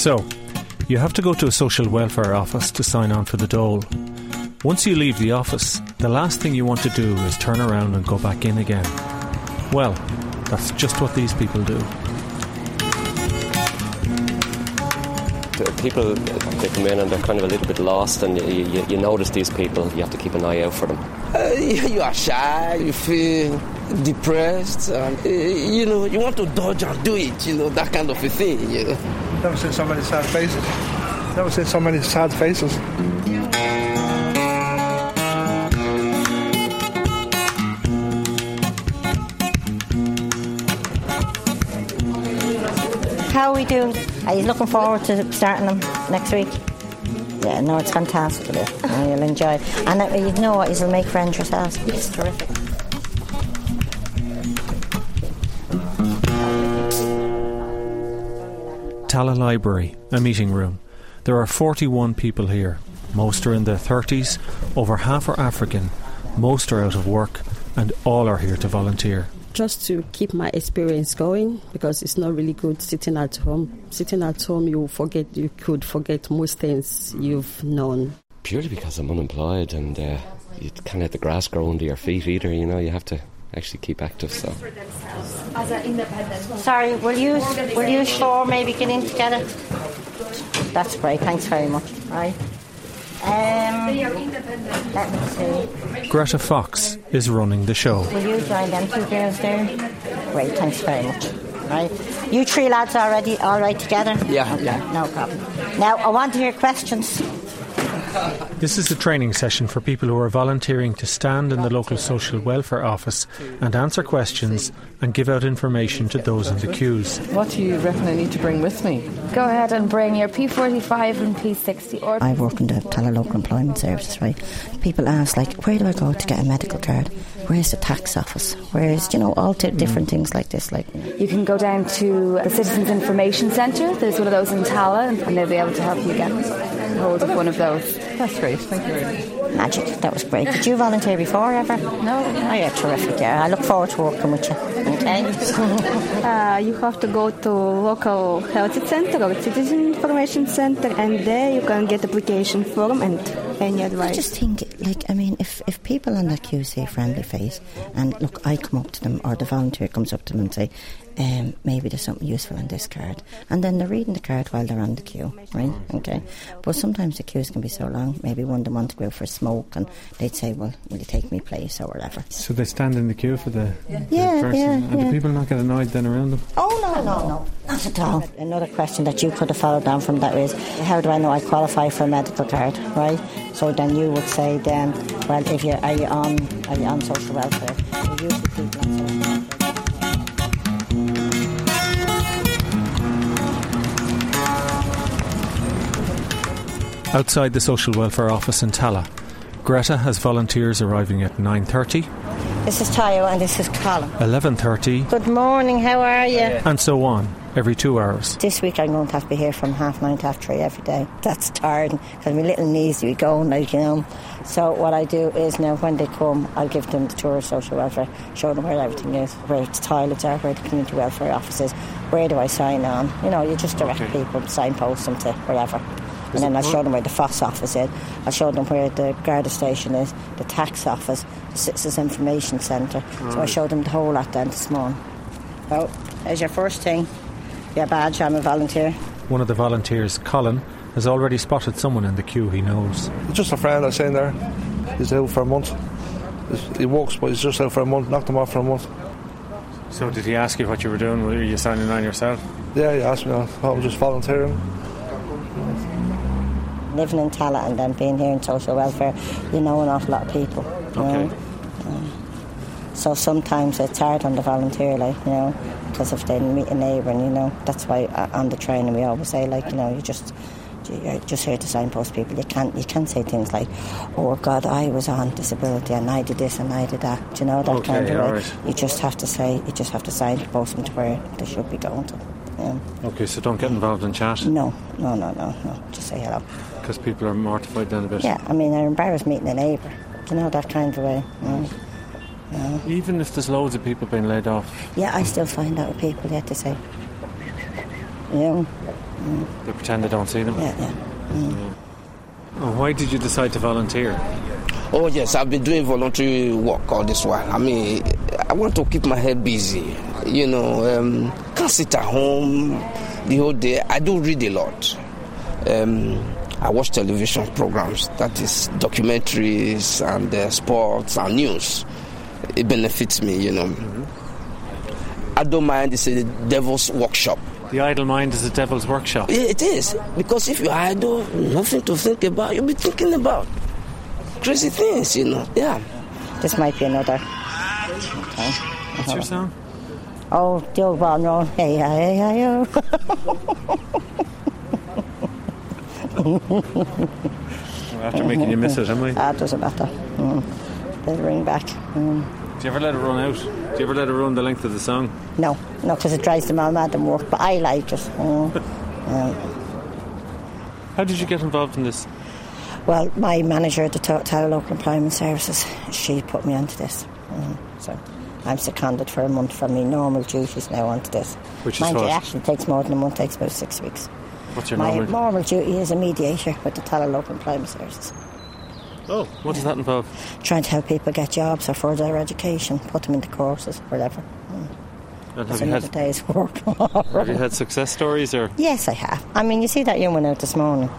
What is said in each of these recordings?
So, you have to go to a social welfare office to sign on for the dole. Once you leave the office, the last thing you want to do is turn around and go back in again. Well, that's just what these people do. People they come in and they're kind of a little bit lost, and you, you, you notice these people. You have to keep an eye out for them. Uh, you are shy. You feel depressed. And, uh, you know, you want to dodge and do it. You know that kind of a thing. You know. Never seen so many sad faces. Never seen so many sad faces. How are we doing? Are you looking forward to starting them next week? Yeah, no, it's fantastic. you'll enjoy it. And uh, you know what? You'll make friends yourselves. It's terrific. Tallaght Library, a meeting room. There are 41 people here. Most are in their 30s, over half are African, most are out of work, and all are here to volunteer. just to keep my experience going because it's not really good sitting at home. Sitting at home, you forget, you could forget most things you've known. Purely because I'm unemployed and uh, you can't let the grass grow under your feet either. You know, you have to actually keep active. So Sorry, will you will you four maybe get in together? That's great. Thanks very much. Right. Um, let me see. Greta Fox is running the show. Will you join them two girls there? Great. Thanks very much. Right. You three lads already all right together? Yeah, Okay, yeah. No problem. Now I want to hear questions. This is a training session for people who are volunteering to stand in the local social welfare office and answer questions and give out information to those in the queues. What do you reckon I need to bring with me? Go ahead and bring your P45 and P60 or I work in the Tallaght Local Employment Services, right? People ask, like, where do I go to get a medical card? Where's the tax office? Where's, you know, all t- different things like this, like. you can go down to the Citizens Information Centre. There's one of those in Tallaght and they'll be able to help you get hold of one of those. That's great, thank you very much. Magic, that was great. Did you volunteer before ever? No. Oh, yeah, terrific, yeah. I look forward to working with you. Okay. Uh, you have to go to local health center or citizen information center, and there you can get application form and any advice. I just think, like, I mean, if, if people on that queue say friendly face, and look, I come up to them, or the volunteer comes up to them and say, um, maybe there's something useful in this card, and then they're reading the card while they're on the queue, right? Okay. But sometimes the queues can be so long. Maybe one of them want to go for a smoke, and they'd say, well, will you take me place or whatever. So they stand in the queue for the, the Yeah, person. yeah, and yeah. do people not get annoyed then around them? Oh no, no, no, not at all. Another question that you could have followed down from that is, how do I know I qualify for a medical card, right? So then you would say then, well, if you're are you on are you on social welfare? Outside the social welfare office in Tallaght, Greta has volunteers arriving at 9.30, This is Tayo and this is Colin. 11.30 Good morning. How are you? and so on, every two hours. This week I'm going to have to be here from half nine to half three every day. That's tiring because my little knees be going like you know. So what I do is now when they come, I'll give them the tour of social welfare, show them where everything is, where the toilets are, where the community welfare office is, where do I sign on. You know, you just direct people, signpost them to wherever. And then I showed them where the FÁS office is. I showed them where the Garda station is, the tax office, the Citizens Information Centre. So I showed them the whole lot then this morning. Well, there's your first thing. Your badge, I'm a volunteer. One of the volunteers, Colin, has already spotted someone in the queue he knows. It's just a friend I seen there. He's out for a month. He works, but he's just out for a month. Knocked him off for a month. So did he ask you what you were doing? Were you signing on yourself? Yeah, he asked me. I thought I was just volunteering. Living in Tallaght and then being here in social welfare, you know an awful lot of people. Okay. So sometimes it's hard on the volunteer, like, you know, because if they meet a neighbour, and, you know, that's why uh, on the train we always say, like, you know, you just you're just here to signpost people. You can't you can't say things like, "Oh God, I was on disability and I did this and I did that." Do you know that Okay, kind of way. right. You just have to say you just have to signpost them to where they should be going to. Okay, so don't get involved in chat No, no, no, no, no. Just say hello. Because people are mortified then a bit. Yeah, I mean, they're embarrassed meeting a neighbour. You know that kind of way? Yeah. Yeah. Even if there's loads of people being laid off, Yeah, I still find out with people yet to say. Yeah, they pretend they don't see them. yeah, yeah. And why did you decide to volunteer? Oh yes, I've been doing voluntary work all this while. I mean, I want to keep my head busy. You know, um, can't sit at home the whole day. I do read a lot. Um, I watch television programs, that is documentaries and uh, sports and news. It benefits me, you know. I don't mind. It's a devil's workshop. The idle mind is a devil's workshop. Yeah, it is because if you're idle, nothing to think about, you'll be thinking about crazy things, you know. Yeah. This might be another. What's your song? Oh, the old well known. Hey, hey, hey, oh. After making you miss it, am I? Ah, doesn't matter. Mm. They'll ring back. Mm. Do you ever let it run out? Do you ever let it run the length of the song? No, no, because it drives them all mad and work. But I like it. Mm. Yeah. How did you get involved in this? Well, my manager at the To- Tower Local Employment Services, she put me onto this. Mm. So I'm seconded for a month from my normal duties now onto this. Which is Mind you, it actually takes more than a month, takes about six weeks. What's your my normal? normal duty is a mediator with the Tower Local Employment Services. Oh, what does that involve? Trying to help people get jobs or further their education, put them into courses, whatever. Hmm. And have you had day's work. have you had success stories or? Yes, I have. I mean, you see that young one out this morning.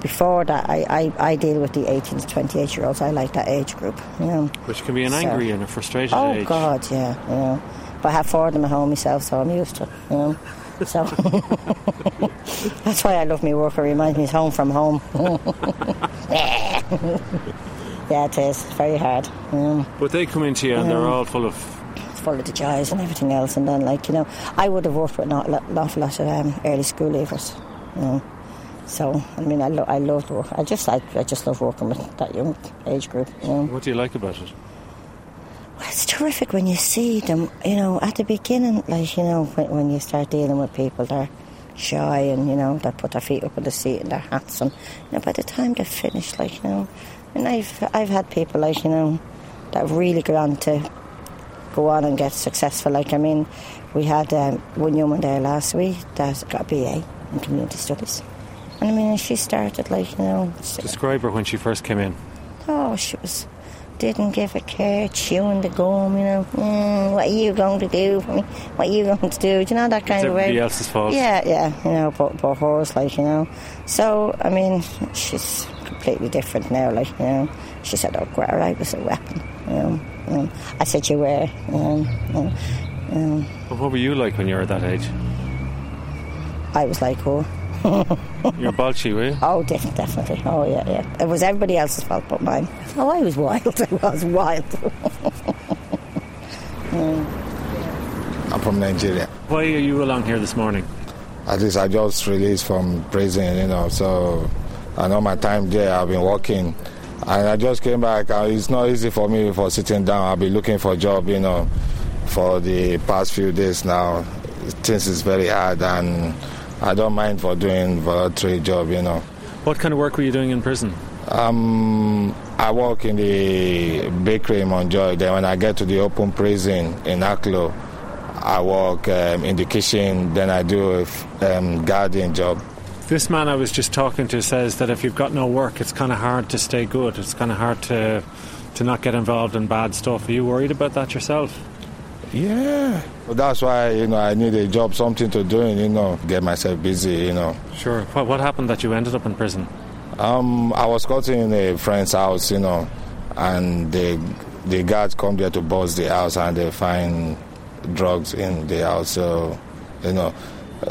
Before that, I, I, I deal with the 18 to 28 year olds. I like that age group. You know. Which can be an So- angry and a frustrated Oh age. Oh, God, yeah, yeah. But I have four of them at home myself, so I'm used to it. You know. So that's why I love my work. It reminds me it's home from home. yeah, it is. Very hard. You. But they come into you and they're all full of. Full of the joys and everything else. And then, like, you know, I would have worked with lot, an awful lot of um, early school leavers, you know. So, I mean, I, lo- I love work. I just, I, I just love working with that young age group, you know. What do you like about it? Terrific when you see them, you know, at the beginning, like, you know, when, when you start dealing with people, they're shy and, you know, they put their feet up on the seat and their hats. And, you know, by the time they're finished, like, you know, and I've, I've had people, like, you know, that really gone on to go on and get successful. Like, I mean, we had um, one young one there last week that got a BA in community studies. And I mean, she started, like, you know, Describe her when she first came in. Oh, she was didn't give a care, chewing the gum, you know. Mm, what are you going to do for me? What are you going to do? Do you know that kind It's of way? everybody else's fault. Yeah, yeah, you know, but, but hers, like, you know. So, I mean, she's completely different now, like, you know. She said, oh, Greta, I was a weapon, you know. You. I said, you were, you know. You know. But what were you like when you were at that age? I was like, oh. You're bolshy, were you? Oh, def- definitely. Oh, yeah, yeah. It was everybody else's fault but mine. Oh, I was wild. I was wild. I'm from Nigeria. Why are you along here this morning? At least I just released from prison, you know, so I know my time there, I've been working. And I just came back. Uh, It's not easy for me for sitting down. I've been looking for a job, you know, for the past few days now. Things is very hard and I don't mind for doing voluntary job, you know. What kind of work were you doing in prison? Um, I work in the bakery in Mountjoy. Then when I get to the open prison in Aklo, I work um, in the kitchen. Then I do a um, gardening job. This man I was just talking to says that if you've got no work, it's kind of hard to stay good. It's kind of hard to to not get involved in bad stuff. Are you worried about that yourself? Yeah. Well, that's why you know I need a job, something to do, and, you know, get myself busy, you know. Sure. What, what happened that you ended up in prison? Um, I was caught in a friend's house, you know, and the the guards come there to bust the house and they find drugs in the house. So, you know,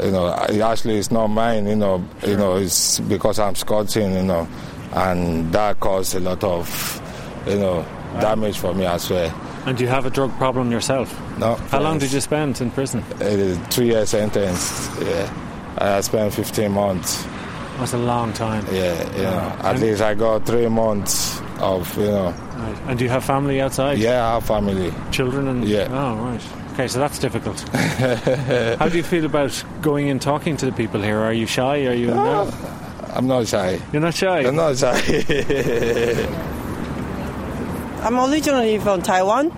you know, actually it's not mine, you know, you know, it's because I'm squatting, you know, and that caused a lot of, you know, damage for me as well. And you have a drug problem yourself? No. How long did you spend in prison? Uh, two year sentence. Yeah. I spent 15 months. That's a long time. Yeah, you know. At And- least I got three months of, you know. Right. And do you have family outside? Yeah, I have family. Children and Yeah. Oh right. Okay, so that's difficult. How do you feel about going and talking to the people here? Are you shy? Are you? No. I'm not shy. You're not shy. I'm not shy. I'm originally from Taiwan,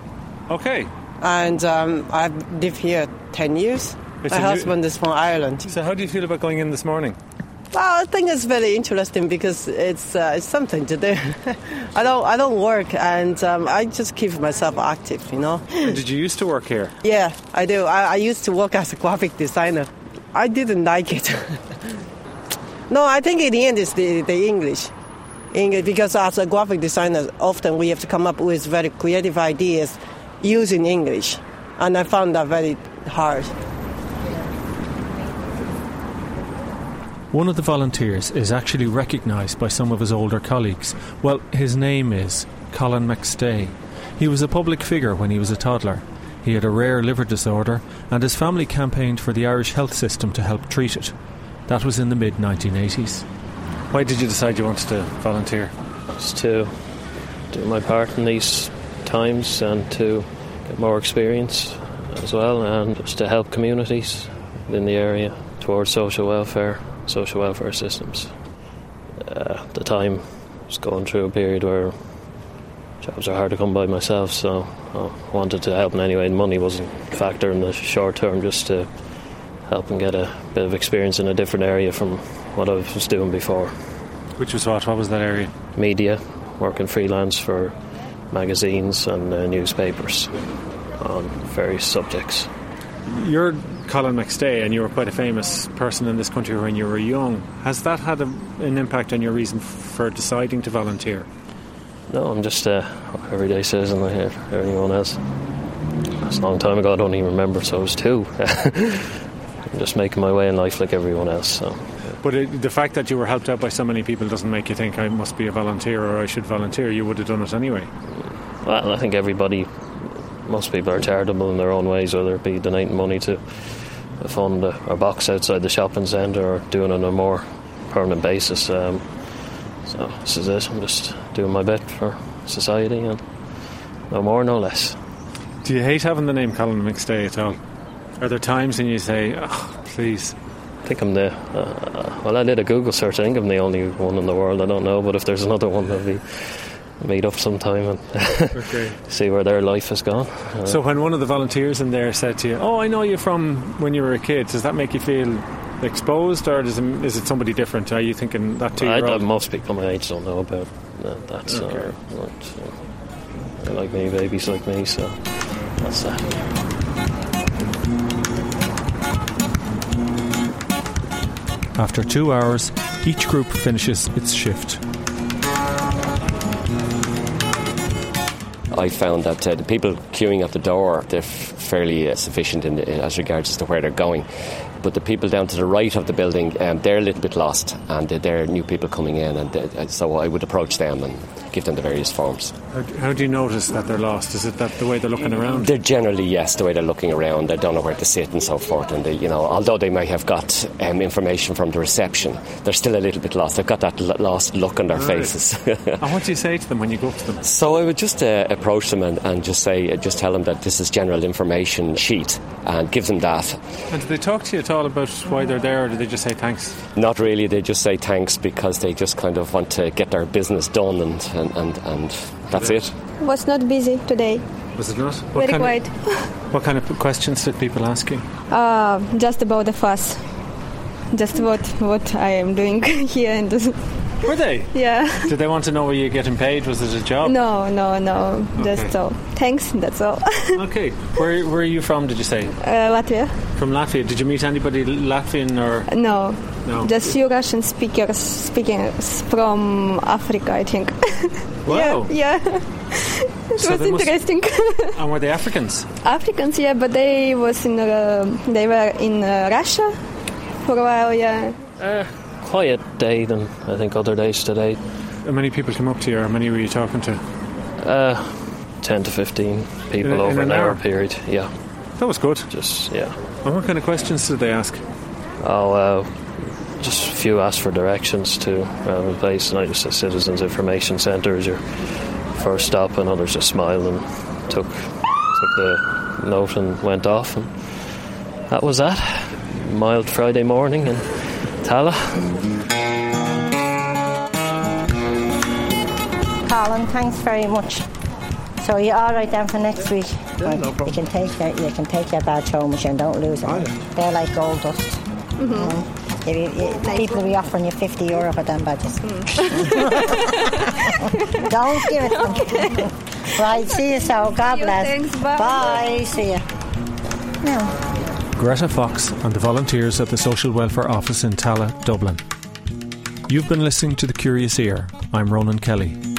Okay. and um, I've lived here 10 years. It's My a new- husband is from Ireland. So how do you feel about going in this morning? Well, I think it's very interesting because it's uh, it's something to do. I don't I don't work, and um, I just keep myself active. You know. And did you used to work here? Yeah, I do. I, I used to work as a graphic designer. I didn't like it. no, I think in the end it's the, the English. Because as a graphic designer, often we have to come up with very creative ideas using English, and I found that very hard. One of the volunteers is actually recognised by some of his older colleagues. Well, his name is Colin McStay. He was a public figure when he was a toddler. He had a rare liver disorder, and his family campaigned for the Irish health system to help treat it. That was in the mid 1980s. Why did you decide you wanted to volunteer? Just to do my part in these times and to get more experience as well, and just to help communities in the area towards social welfare, social welfare systems. Uh, at the time, I was going through a period where jobs are hard to come by myself, so I wanted to help in any way. Money wasn't a factor in the short term, just to help and get a bit of experience in a different area from what I was doing before. Which was what? What was that area? Media, working freelance for magazines and uh, newspapers on various subjects. You're Colin McStay, and you were quite a famous person in this country when you were young. Has that had a, an impact on your reason for deciding to volunteer? No, I'm just a everyday citizen like everyone else. It's a long time ago, I don't even remember, so I was two. I'm just making my way in life like everyone else, so. But it, the fact that you were helped out by so many people doesn't make you think I must be a volunteer or I should volunteer. You would have done it anyway. Well, I think everybody, most people are charitable in their own ways, whether it be donating money to a fund or box outside the shopping centre or doing it on a more permanent basis. Um, so this is it. I'm just doing my bit for society and no more, no less. Do you hate having the name Colin McStay at all? Are there times when you say, oh, please? I think I'm the. Uh, well, I did a Google search. I think I'm the only one in the world. I don't know, but if there's another one, I'll be meet up sometime and Okay. see where their life has gone. Uh, So when one of the volunteers in there said to you, "Oh, I know you from when you were a kid," does that make you feel exposed, or does it, is it somebody different? Are you thinking that two I, most people my age don't know about that. that Okay. right, so they like me, babies like me, so that's that. After two hours, each group finishes its shift. I found that uh, the people queuing at the door, they're fairly uh, sufficient in, in, as regards as to where they're going. But the people down to the right of the building, um, they're a little bit lost, and uh, they're new people coming in, and uh, so I would approach them and give them the various forms. How, how do you notice that they're lost? Is it that the way they're looking around? They're generally yes, the way they're looking around. They don't know where to sit and so forth. And they, you know, although they may have got um, information from the reception, they're still a little bit lost. They've got that l- lost look on their Right. faces. and what do you say to them when you go up to them? So I would just uh, approach them and, and just say, uh, just tell them that this is general information sheet, and give them that. And do they talk to you at all about why they're there, or do they just say thanks? Not really. They just say thanks because they just kind of want to get their business done, and and, and, and that's it. Was not busy today. Was it not? Very quiet. Of, what kind of questions did people ask you? Uh, just about the fuss. Just what what I am doing here and Were they? yeah. Did they want to know were you getting paid? Was it a job? No, no, no. Okay. Just all. Thanks. That's all. Okay. Where, where are you from, did you say? uh, Latvia. From Latvia. Did you meet anybody Latvian or. No. No. Just few Russian speakers speaking from Africa, I think. Wow. yeah. yeah. it So was they must- interesting. And were they Africans? Africans, yeah, but they was in uh, they were in uh, Russia for a while, yeah. Uh, quiet day than I think other days today. How many people come up to you, or how many were you talking to? Uh, 10 to 15 people In a- in over an an hour hour? period. Yeah. That was good. Just, yeah. And what kind of questions did they ask? Oh, uh, just a few asked for directions to around the place, and I just said Citizens Information Centre is your first stop, and others just smiled and took took the note and went off, and that was that. Mild Friday morning in Tallaght. Colin, thanks very much. So you're all right then for next week? Yeah, Right, no problem. You can take your, you can take your badge home with you and don't lose it. Oh, They're like gold dust. Mm. You- you- people will be offering you 50 euro for them badges. don't give it to them. right, see you so. God you, bless. thanks, bye. Bye, see you. Now, Greta Fox and the volunteers at the Social Welfare Office in Tallaght, Dublin. You've been listening to The Curious Ear. I'm Ronan Kelly.